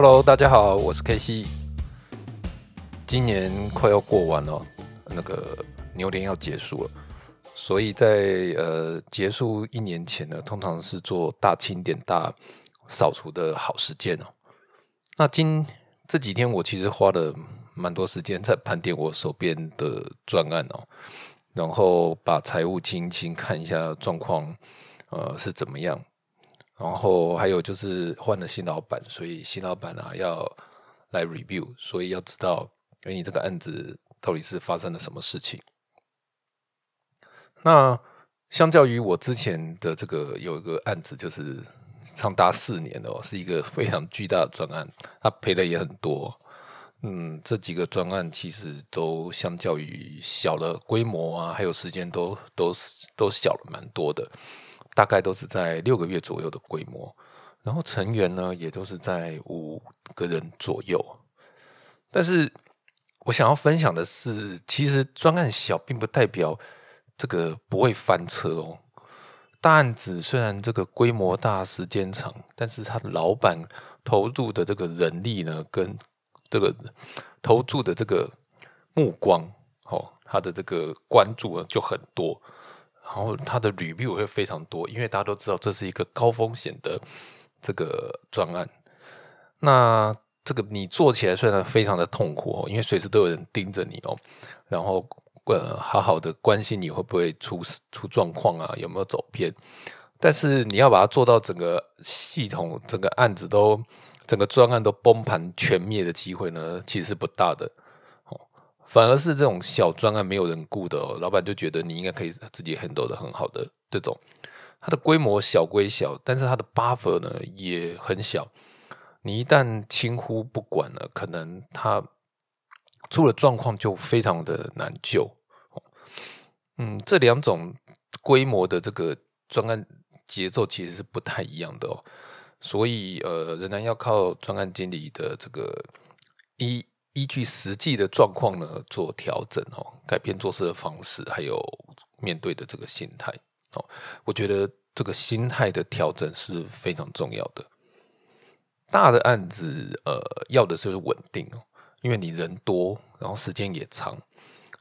Hello，大家好，我是 K C。今年快要过完了，那个牛年要结束了，所以在呃结束一年前呢，通常是做大清点、大扫除的好时间哦。那今这几天我其实花了蛮多时间在盘点我手边的专案哦，然后把财务清清，看一下状况，呃是怎么样。然后还有就是换了新老板，所以新老板啊要来 review，所以要知道，哎，你这个案子到底是发生了什么事情？那相较于我之前的这个有一个案子，就是长达四年的哦，是一个非常巨大的专案，它赔的也很多。嗯，这几个专案其实都相较于小了规模啊，还有时间都都都小了蛮多的。大概都是在六个月左右的规模，然后成员呢也都是在五个人左右。但是我想要分享的是，其实专案小并不代表这个不会翻车哦。大案子虽然这个规模大、时间长，但是他老板投入的这个人力呢，跟这个投注的这个目光，哦，他的这个关注呢就很多。然后它的 review 会非常多，因为大家都知道这是一个高风险的这个专案。那这个你做起来虽然非常的痛苦哦，因为随时都有人盯着你哦，然后呃好好的关心你会不会出出状况啊，有没有走偏。但是你要把它做到整个系统、整个案子都、整个专案都崩盘全灭的机会呢，其实是不大的。反而是这种小专案没有人顾的，哦老板就觉得你应该可以自己 handle 的很好的这种，它的规模小归小，但是它的 buffer 呢也很小。你一旦轻忽不管了，可能它出了状况就非常的难救。嗯，这两种规模的这个专案节奏其实是不太一样的哦，所以呃，仍然要靠专案经理的这个一。依据实际的状况呢做调整哦，改变做事的方式，还有面对的这个心态哦，我觉得这个心态的调整是非常重要的。大的案子呃要的就是稳定哦，因为你人多，然后时间也长，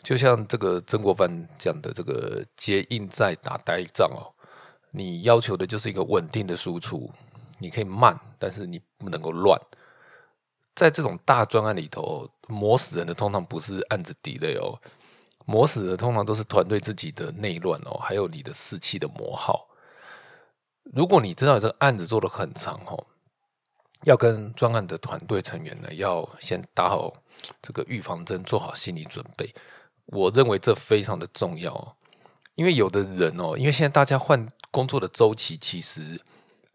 就像这个曾国藩讲的这个接应在打呆仗哦，你要求的就是一个稳定的输出，你可以慢，但是你不能够乱。在这种大专案里头，磨死人的通常不是案子底类哦，磨死的通常都是团队自己的内乱哦，还有你的士气的磨耗。如果你知道这个案子做的很长哦，要跟专案的团队成员呢，要先打好这个预防针，做好心理准备。我认为这非常的重要，因为有的人哦，因为现在大家换工作的周期其实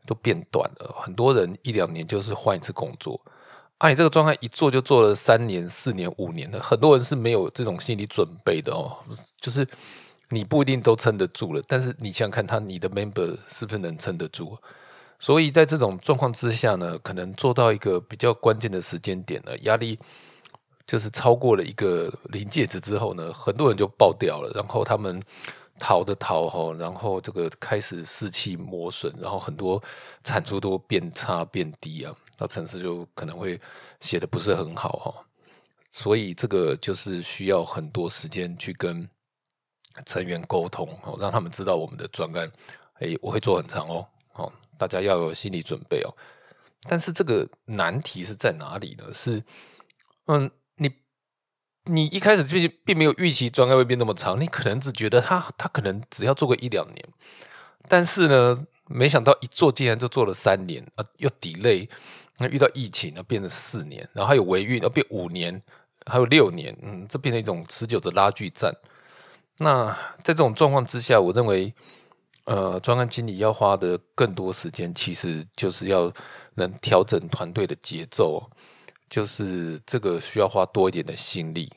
都变短了，很多人一两年就是换一次工作。啊，你这个状态一做就做了三年、四年、五年的，很多人是没有这种心理准备的哦。就是你不一定都撑得住了，但是你想想看他你的 member 是不是能撑得住？所以在这种状况之下呢，可能做到一个比较关键的时间点呢，压力就是超过了一个临界值之后呢，很多人就爆掉了，然后他们。逃的逃哈，然后这个开始士气磨损，然后很多产出都变差变低啊，那城市就可能会写的不是很好哈，所以这个就是需要很多时间去跟成员沟通哦，让他们知道我们的专案，哎，我会做很长哦，好，大家要有心理准备哦。但是这个难题是在哪里呢？是，嗯。你一开始就并没有预期专案会变那么长，你可能只觉得他他可能只要做个一两年，但是呢，没想到一做竟然就做了三年啊，又底累那遇到疫情呢变成四年，然后还有维运，要变五年，还有六年，嗯，这变成一种持久的拉锯战。那在这种状况之下，我认为，呃，专案经理要花的更多时间，其实就是要能调整团队的节奏。就是这个需要花多一点的心力，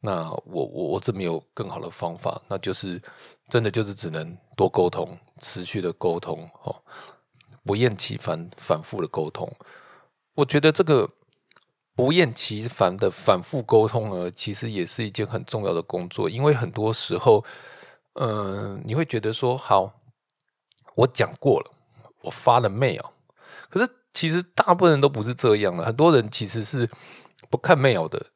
那我我我这没有更好的方法，那就是真的就是只能多沟通，持续的沟通哦，不厌其烦反复的沟通。我觉得这个不厌其烦的反复沟通呢，其实也是一件很重要的工作，因为很多时候，嗯，你会觉得说，好，我讲过了，我发了 mail，可是其实大部分人都不是这样了，很多人其实是不看 mail 的。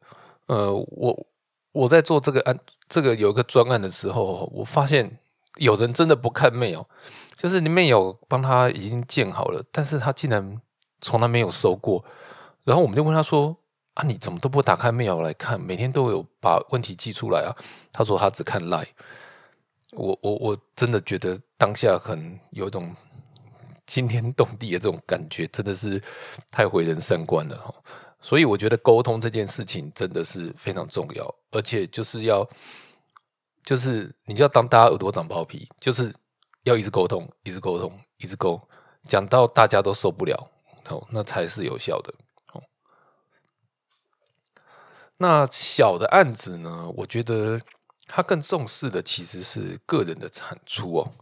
呃，我我在做这个案，这个有一个专案的时候，我发现有人真的不看 mail，就是你 mail 帮他已经建好了，但是他竟然从来没有收过。然后我们就问他说：“啊，你怎么都不打开 mail 来看？每天都有把问题寄出来啊？”他说他只看 line。我我我真的觉得当下很有一种惊天动地的这种感觉，真的是太毁人三观了哈。所以我觉得沟通这件事情真的是非常重要，而且就是要就是你就要当大家耳朵长包皮，就是要一直沟通，一直沟通，一直沟，讲到大家都受不了哦，那才是有效的哦。那小的案子呢，我觉得。他更重视的其实是个人的产出哦，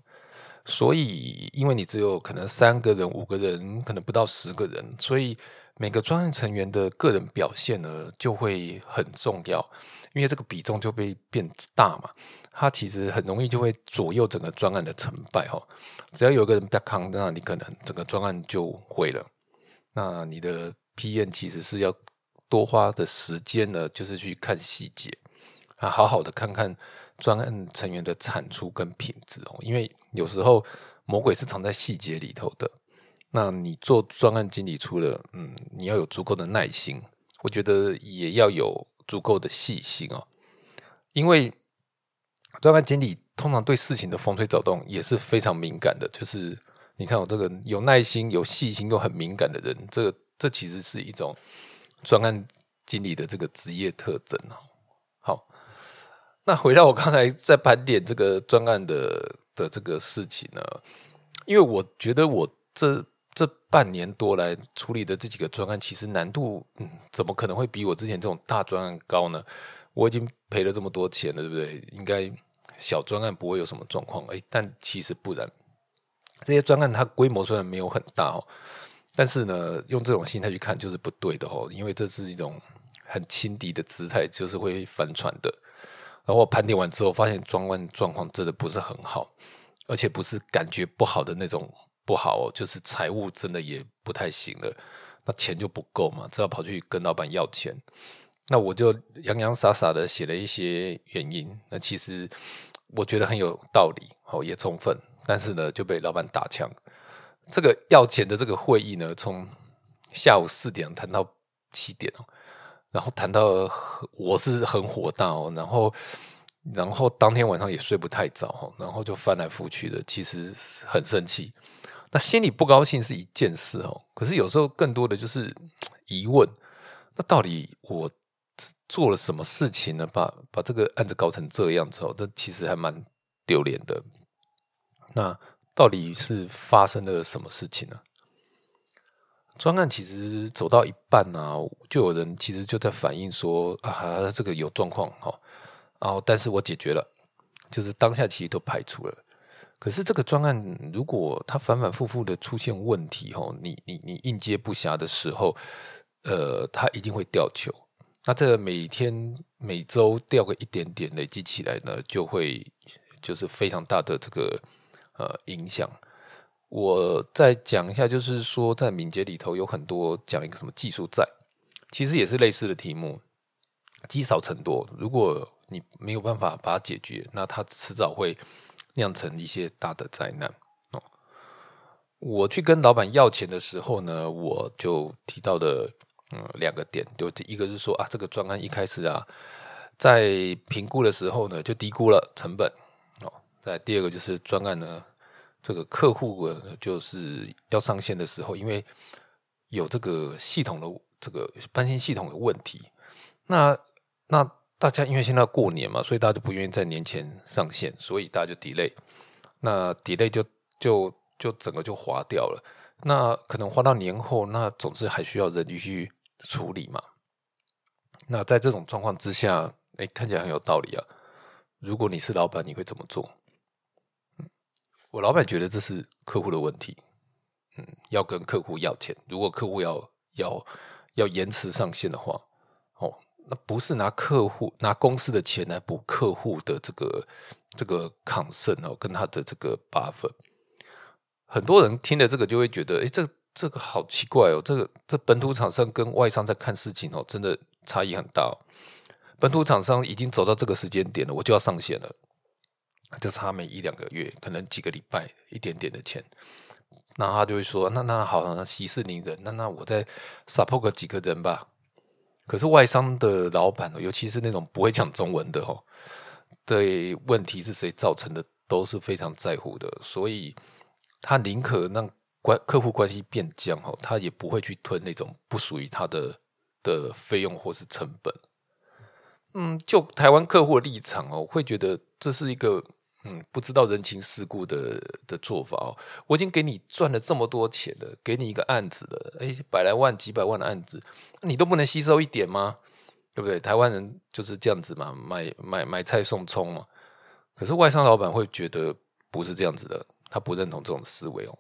所以因为你只有可能三个人、五个人，可能不到十个人，所以每个专案成员的个人表现呢就会很重要，因为这个比重就被变大嘛，它其实很容易就会左右整个专案的成败哈。只要有个人不扛，那你可能整个专案就毁了。那你的 P N 其实是要多花的时间呢，就是去看细节。啊，好好的看看专案成员的产出跟品质哦，因为有时候魔鬼是藏在细节里头的。那你做专案经理，除了嗯，你要有足够的耐心，我觉得也要有足够的细心哦。因为专案经理通常对事情的风吹草动也是非常敏感的。就是你看我这个有耐心、有细心又很敏感的人，这这其实是一种专案经理的这个职业特征哦。那回到我刚才在盘点这个专案的的这个事情呢，因为我觉得我这这半年多来处理的这几个专案，其实难度嗯，怎么可能会比我之前这种大专案高呢？我已经赔了这么多钱了，对不对？应该小专案不会有什么状况，哎，但其实不然。这些专案它规模虽然没有很大哦，但是呢，用这种心态去看就是不对的哦，因为这是一种很轻敌的姿态，就是会翻船的。然后盘点完之后，发现专案状况真的不是很好，而且不是感觉不好的那种不好，就是财务真的也不太行了。那钱就不够嘛，只好跑去跟老板要钱。那我就洋洋洒洒的写了一些原因。那其实我觉得很有道理，哦，也充分。但是呢，就被老板打枪。这个要钱的这个会议呢，从下午四点谈到七点哦。然后谈到我是很火大哦，然后然后当天晚上也睡不太早，然后就翻来覆去的，其实很生气。那心里不高兴是一件事哦，可是有时候更多的就是疑问：那到底我做了什么事情呢？把把这个案子搞成这样之后，这其实还蛮丢脸的。那到底是发生了什么事情呢？专案其实走到一半呢，就有人其实就在反映说啊，这个有状况哈，然后但是我解决了，就是当下其实都排除了。可是这个专案如果它反反复复的出现问题哈，你你你应接不暇的时候，呃，它一定会掉球。那这每天每周掉个一点点累积起来呢，就会就是非常大的这个呃影响。我再讲一下，就是说，在敏捷里头有很多讲一个什么技术债，其实也是类似的题目，积少成多。如果你没有办法把它解决，那它迟早会酿成一些大的灾难哦。我去跟老板要钱的时候呢，我就提到的嗯两个点，就一个是说啊，这个专案一开始啊，在评估的时候呢，就低估了成本哦。在第二个就是专案呢。这个客户就是要上线的时候，因为有这个系统的这个搬新系统的问题，那那大家因为现在过年嘛，所以大家就不愿意在年前上线，所以大家就 delay，那 delay 就就就整个就划掉了。那可能划到年后，那总之还需要人力去处理嘛。那在这种状况之下，哎，看起来很有道理啊。如果你是老板，你会怎么做？我老板觉得这是客户的问题，嗯，要跟客户要钱。如果客户要要要延迟上线的话，哦，那不是拿客户拿公司的钱来补客户的这个这个抗胜哦，跟他的这个 buffer。很多人听了这个就会觉得，哎，这这个好奇怪哦，这个这本土厂商跟外商在看事情哦，真的差异很大。本土厂商已经走到这个时间点了，我就要上线了，就差没一两个月，可能几个礼拜，一点点的钱，那他就会说，那那好，那息事宁人，那那我再 support 几个人吧。可是外商的老板，尤其是那种不会讲中文的哦，对问题是谁造成的，都是非常在乎的，所以他宁可让。关客户关系变僵哈，他也不会去吞那种不属于他的的费用或是成本。嗯，就台湾客户的立场哦，会觉得这是一个嗯不知道人情世故的的做法哦。我已经给你赚了这么多钱了，给你一个案子了，哎，百来万、几百万的案子，你都不能吸收一点吗？对不对？台湾人就是这样子嘛，买买买菜送葱嘛。可是外商老板会觉得不是这样子的，他不认同这种思维哦。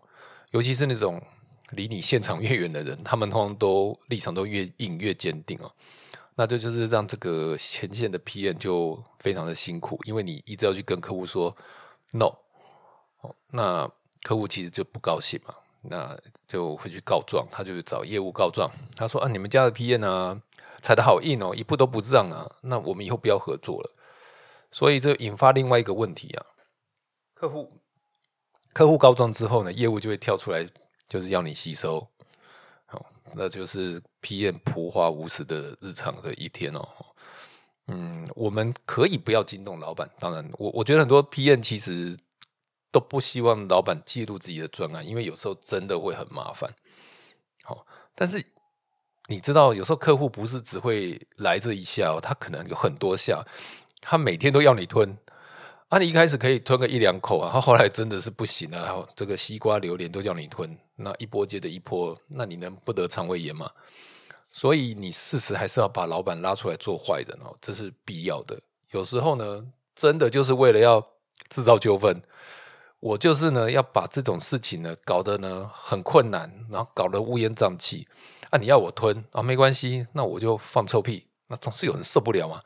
尤其是那种离你现场越远的人，他们通常都立场都越硬越坚定哦。那这就是让这个前线的 PM 就非常的辛苦，因为你一直要去跟客户说 no，哦，那客户其实就不高兴嘛，那就会去告状，他就找业务告状，他说啊，你们家的 PM 啊，踩的好硬哦，一步都不让啊，那我们以后不要合作了。所以这引发另外一个问题啊，客户。客户告状之后呢，业务就会跳出来，就是要你吸收，那就是 PM 普化无耻的日常的一天哦。嗯，我们可以不要惊动老板，当然，我我觉得很多 PM 其实都不希望老板记录自己的专案，因为有时候真的会很麻烦。好，但是你知道，有时候客户不是只会来这一下哦，他可能有很多下，他每天都要你吞。啊，你一开始可以吞个一两口啊，他后来真的是不行了。然后这个西瓜、榴莲都叫你吞，那一波接着一波，那你能不得肠胃炎吗？所以你事实还是要把老板拉出来做坏人哦，这是必要的。有时候呢，真的就是为了要制造纠纷，我就是呢要把这种事情呢搞得呢很困难，然后搞得乌烟瘴气。啊，你要我吞啊，没关系，那我就放臭屁，那总是有人受不了嘛。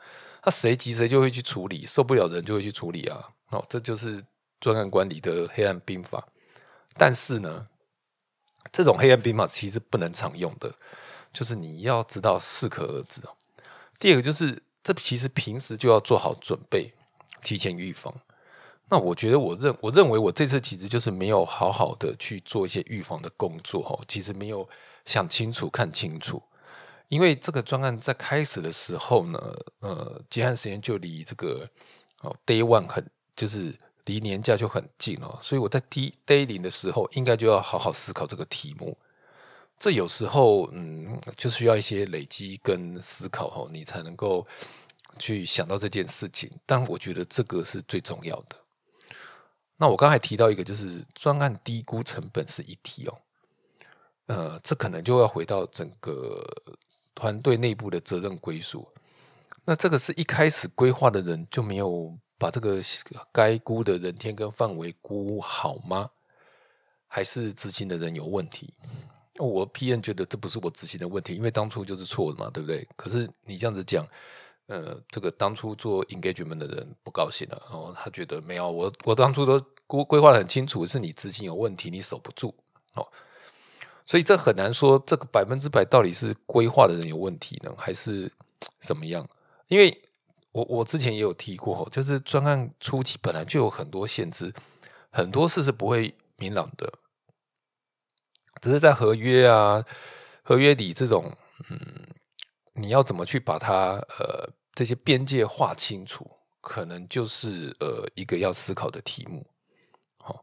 那谁急谁就会去处理，受不了人就会去处理啊！哦，这就是专案管理的黑暗兵法。但是呢，这种黑暗兵法其实不能常用的，就是你要知道适可而止。第二个就是，这其实平时就要做好准备，提前预防。那我觉得，我认我认为我这次其实就是没有好好的去做一些预防的工作哦，其实没有想清楚、看清楚。因为这个专案在开始的时候呢，呃，结案时间就离这个哦 day one 很，就是离年假就很近哦，所以我在 day day 零的时候，应该就要好好思考这个题目。这有时候，嗯，就需要一些累积跟思考哦，你才能够去想到这件事情。但我觉得这个是最重要的。那我刚才提到一个，就是专案低估成本是一题哦，呃，这可能就要回到整个。团队内部的责任归属，那这个是一开始规划的人就没有把这个该估的人天跟范围估好吗？还是执行的人有问题？我 P N 觉得这不是我执行的问题，因为当初就是错的嘛，对不对？可是你这样子讲，呃，这个当初做 engagement 的人不高兴了，然后他觉得没有我，我当初都规规划的很清楚，是你执行有问题，你守不住哦。所以这很难说，这个百分之百到底是规划的人有问题呢，还是怎么样？因为我我之前也有提过，就是专案初期本来就有很多限制，很多事是不会明朗的，只是在合约啊、合约里这种，嗯，你要怎么去把它呃这些边界划清楚，可能就是呃一个要思考的题目。好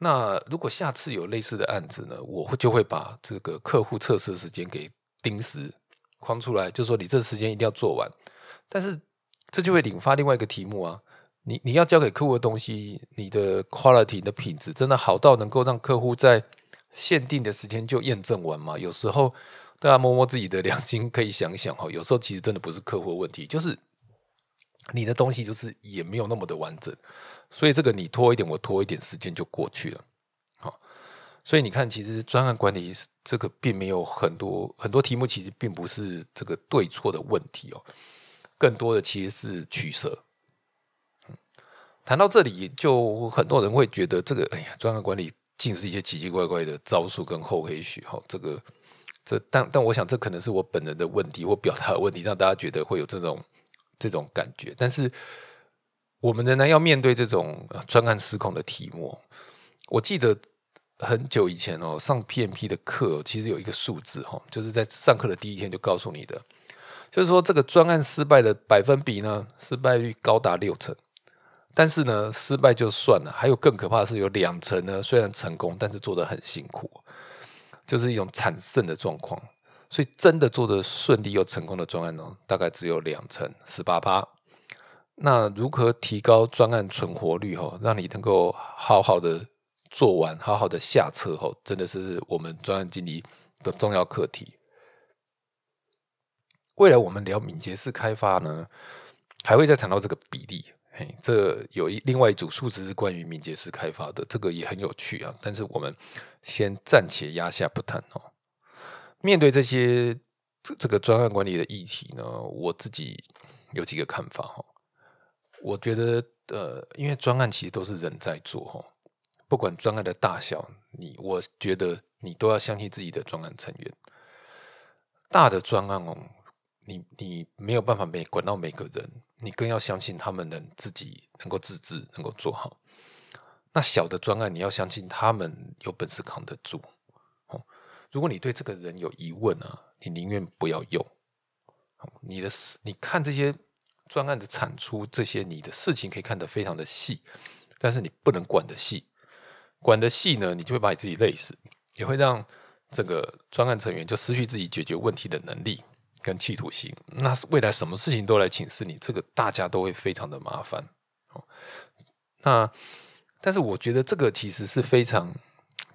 那如果下次有类似的案子呢，我会就会把这个客户测试时间给定时框出来，就说你这时间一定要做完。但是这就会引发另外一个题目啊，你你要交给客户的东西，你的 quality 的品质真的好到能够让客户在限定的时间就验证完吗？有时候大家摸摸自己的良心，可以想想哈，有时候其实真的不是客户的问题，就是你的东西就是也没有那么的完整。所以这个你拖一点，我拖一点时间就过去了。好，所以你看，其实专案管理这个并没有很多很多题目，其实并不是这个对错的问题哦，更多的其实是取舍。谈到这里，就很多人会觉得这个，哎呀，专案管理尽是一些奇奇怪怪的招数跟厚黑学哈。这个这但但我想这可能是我本人的问题或表达的问题，让大家觉得会有这种这种感觉。但是我们仍然要面对这种专案失控的题目。我记得很久以前哦，上 PMP 的课其实有一个数字哈，就是在上课的第一天就告诉你的，就是说这个专案失败的百分比呢，失败率高达六成。但是呢，失败就算了，还有更可怕的是，有两成呢，虽然成功，但是做的很辛苦，就是一种惨胜的状况。所以真的做的顺利又成功的专案呢，大概只有两成十八趴。那如何提高专案存活率？哈，让你能够好好的做完，好好的下车，哈，真的是我们专案经理的重要课题。未来我们聊敏捷式开发呢，还会再谈到这个比例。嘿这有一另外一组数字是关于敏捷式开发的，这个也很有趣啊。但是我们先暂且压下不谈哦。面对这些这个专案管理的议题呢，我自己有几个看法哈。我觉得呃，因为专案其实都是人在做哈，不管专案的大小，你我觉得你都要相信自己的专案成员。大的专案哦，你你没有办法每管到每个人。你更要相信他们能自己能够自治，能够做好。那小的专案，你要相信他们有本事扛得住。哦，如果你对这个人有疑问啊，你宁愿不要用。你的你看这些专案的产出，这些你的事情可以看得非常的细，但是你不能管的细。管的细呢，你就会把你自己累死，也会让这个专案成员就失去自己解决问题的能力。跟企图心，那是未来什么事情都来请示你，这个大家都会非常的麻烦。哦，那但是我觉得这个其实是非常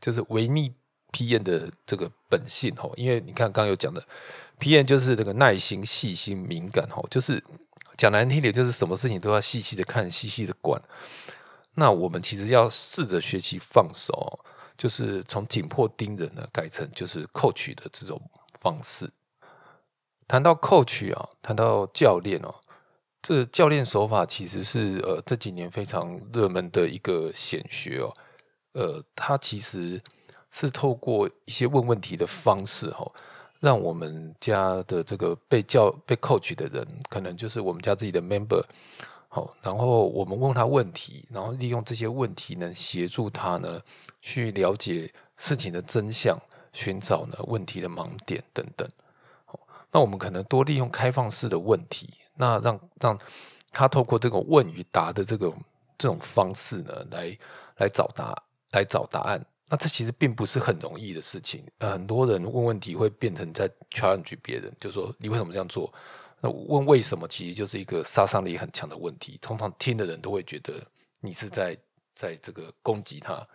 就是违逆 P 验的这个本性哦，因为你看刚刚有讲的 P 验就是这个耐心、细心、敏感哦，就是讲难听点，就是什么事情都要细细的看、细细的管。那我们其实要试着学习放手，就是从紧迫盯人呢，改成就是扣取的这种方式。谈到 coach 啊，谈到教练哦，这教练手法其实是呃这几年非常热门的一个显学哦。呃，他其实是透过一些问问题的方式哈，让我们家的这个被教被 coach 的人，可能就是我们家自己的 member，好，然后我们问他问题，然后利用这些问题呢，协助他呢去了解事情的真相，寻找呢问题的盲点等等。那我们可能多利用开放式的问题，那让让他透过这种问与答的这种这种方式呢，来来找答来找答案。那这其实并不是很容易的事情。很多人问问题会变成在 challenge 别人，就说你为什么这样做？那问为什么其实就是一个杀伤力很强的问题。通常听的人都会觉得你是在在这个攻击他。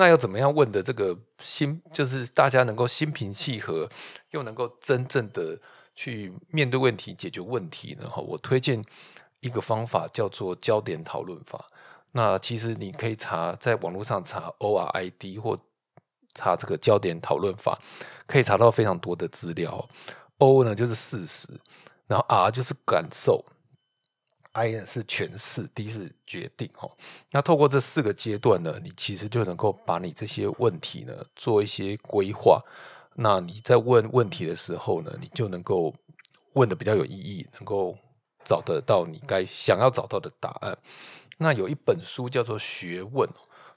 那要怎么样问的这个心，就是大家能够心平气和，又能够真正的去面对问题、解决问题呢？哈，我推荐一个方法叫做焦点讨论法。那其实你可以查在网络上查 O R I D 或查这个焦点讨论法，可以查到非常多的资料。O 呢就是事实，然后 R 就是感受。I 呢是诠释，D 是决定哦。那透过这四个阶段呢，你其实就能够把你这些问题呢做一些规划。那你在问问题的时候呢，你就能够问的比较有意义，能够找得到你该想要找到的答案。那有一本书叫做《学问》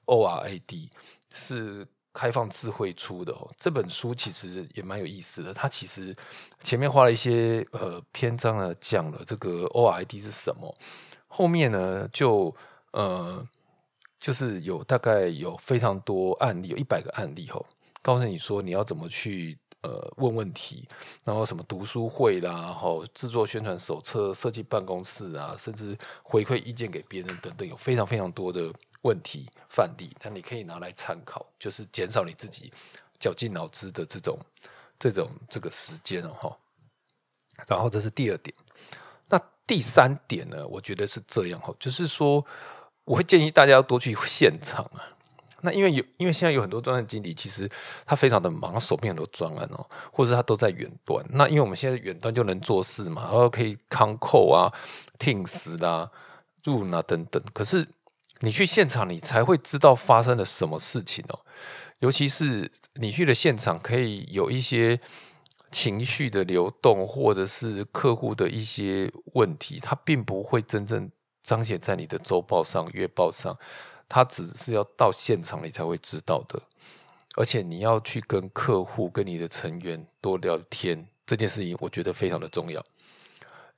，O R A D 是。开放智慧出的哦，这本书其实也蛮有意思的。它其实前面花了一些呃篇章呢，讲了这个 O I D 是什么。后面呢，就呃就是有大概有非常多案例，有一百个案例哦，告诉你说你要怎么去呃问问题，然后什么读书会啦，然后制作宣传手册、设计办公室啊，甚至回馈意见给别人等等，有非常非常多的。问题范例，那你可以拿来参考，就是减少你自己绞尽脑汁的这种、这种这个时间哦。哈，然后这是第二点。那第三点呢？我觉得是这样哈，就是说，我会建议大家要多去现场啊。那因为有，因为现在有很多专案经理，其实他非常的忙，手边很多专案哦，或者他都在远端。那因为我们现在远端就能做事嘛，然后可以康扣啊、Teams 啦、Zoom 啊等等。可是你去现场，你才会知道发生了什么事情哦。尤其是你去的现场，可以有一些情绪的流动，或者是客户的一些问题，它并不会真正彰显在你的周报上、月报上，它只是要到现场你才会知道的。而且你要去跟客户、跟你的成员多聊天，这件事情我觉得非常的重要。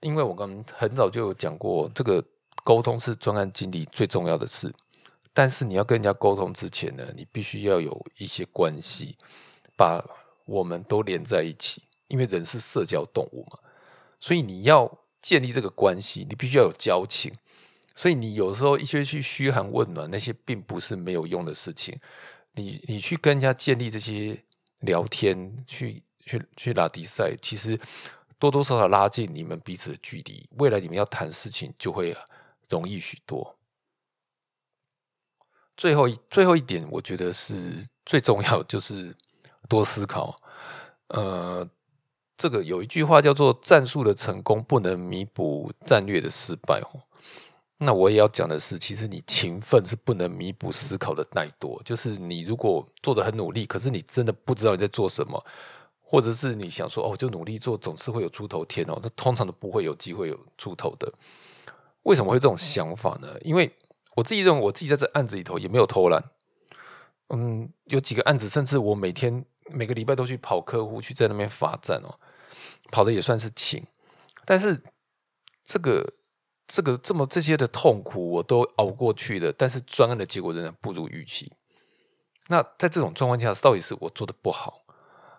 因为我刚很早就有讲过，这个沟通是专案经理最重要的事。但是你要跟人家沟通之前呢，你必须要有一些关系，把我们都连在一起。因为人是社交动物嘛，所以你要建立这个关系，你必须要有交情。所以你有时候一些去嘘寒问暖，那些并不是没有用的事情。你你去跟人家建立这些聊天，去去去拉迪赛，其实多多少少拉近你们彼此的距离。未来你们要谈事情就会容易许多。最后一最后一点，我觉得是最重要，就是多思考。呃，这个有一句话叫做“战术的成功不能弥补战略的失败”哦。那我也要讲的是，其实你勤奋是不能弥补思考的怠惰。就是你如果做的很努力，可是你真的不知道你在做什么，或者是你想说哦，就努力做，总是会有出头天哦。那通常都不会有机会有出头的。为什么会这种想法呢？因为我自己认为，我自己在这案子里头也没有偷懒。嗯，有几个案子，甚至我每天每个礼拜都去跑客户，去在那边罚站哦，跑的也算是勤。但是这个、这个这么这些的痛苦，我都熬过去了。但是专案的结果仍然不如预期。那在这种状况下，到底是我做的不好，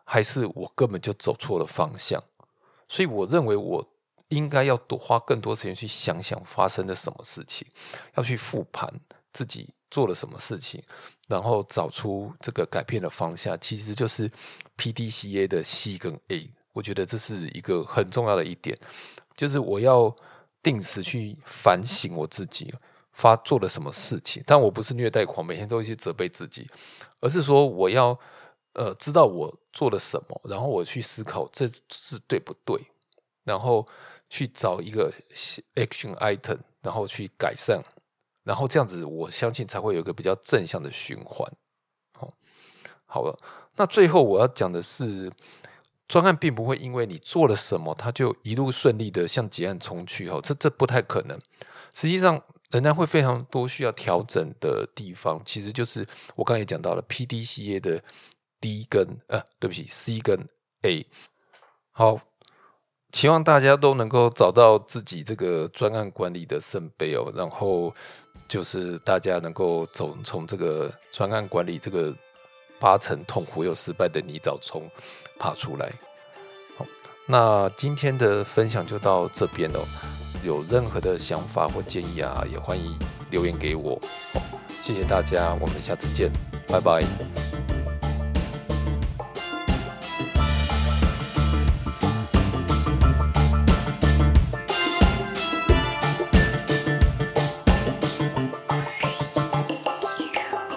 还是我根本就走错了方向？所以我认为我。应该要多花更多时间去想想发生了什么事情，要去复盘自己做了什么事情，然后找出这个改变的方向。其实就是 P D C A 的 C 跟 A，我觉得这是一个很重要的一点，就是我要定时去反省我自己发做了什么事情。但我不是虐待狂，每天都去责备自己，而是说我要呃知道我做了什么，然后我去思考这是对不对，然后。去找一个 action item，然后去改善，然后这样子，我相信才会有一个比较正向的循环。好，好了，那最后我要讲的是，专案并不会因为你做了什么，它就一路顺利的向结案冲去。哦，这这不太可能。实际上，仍然会非常多需要调整的地方。其实就是我刚才也讲到了 P D C A 的 D 跟呃，对不起，C 跟 A。好。希望大家都能够找到自己这个专案管理的圣杯哦，然后就是大家能够走从这个专案管理这个八成痛苦又失败的泥沼中爬出来。好，那今天的分享就到这边哦。有任何的想法或建议啊，也欢迎留言给我。好，谢谢大家，我们下次见，拜拜。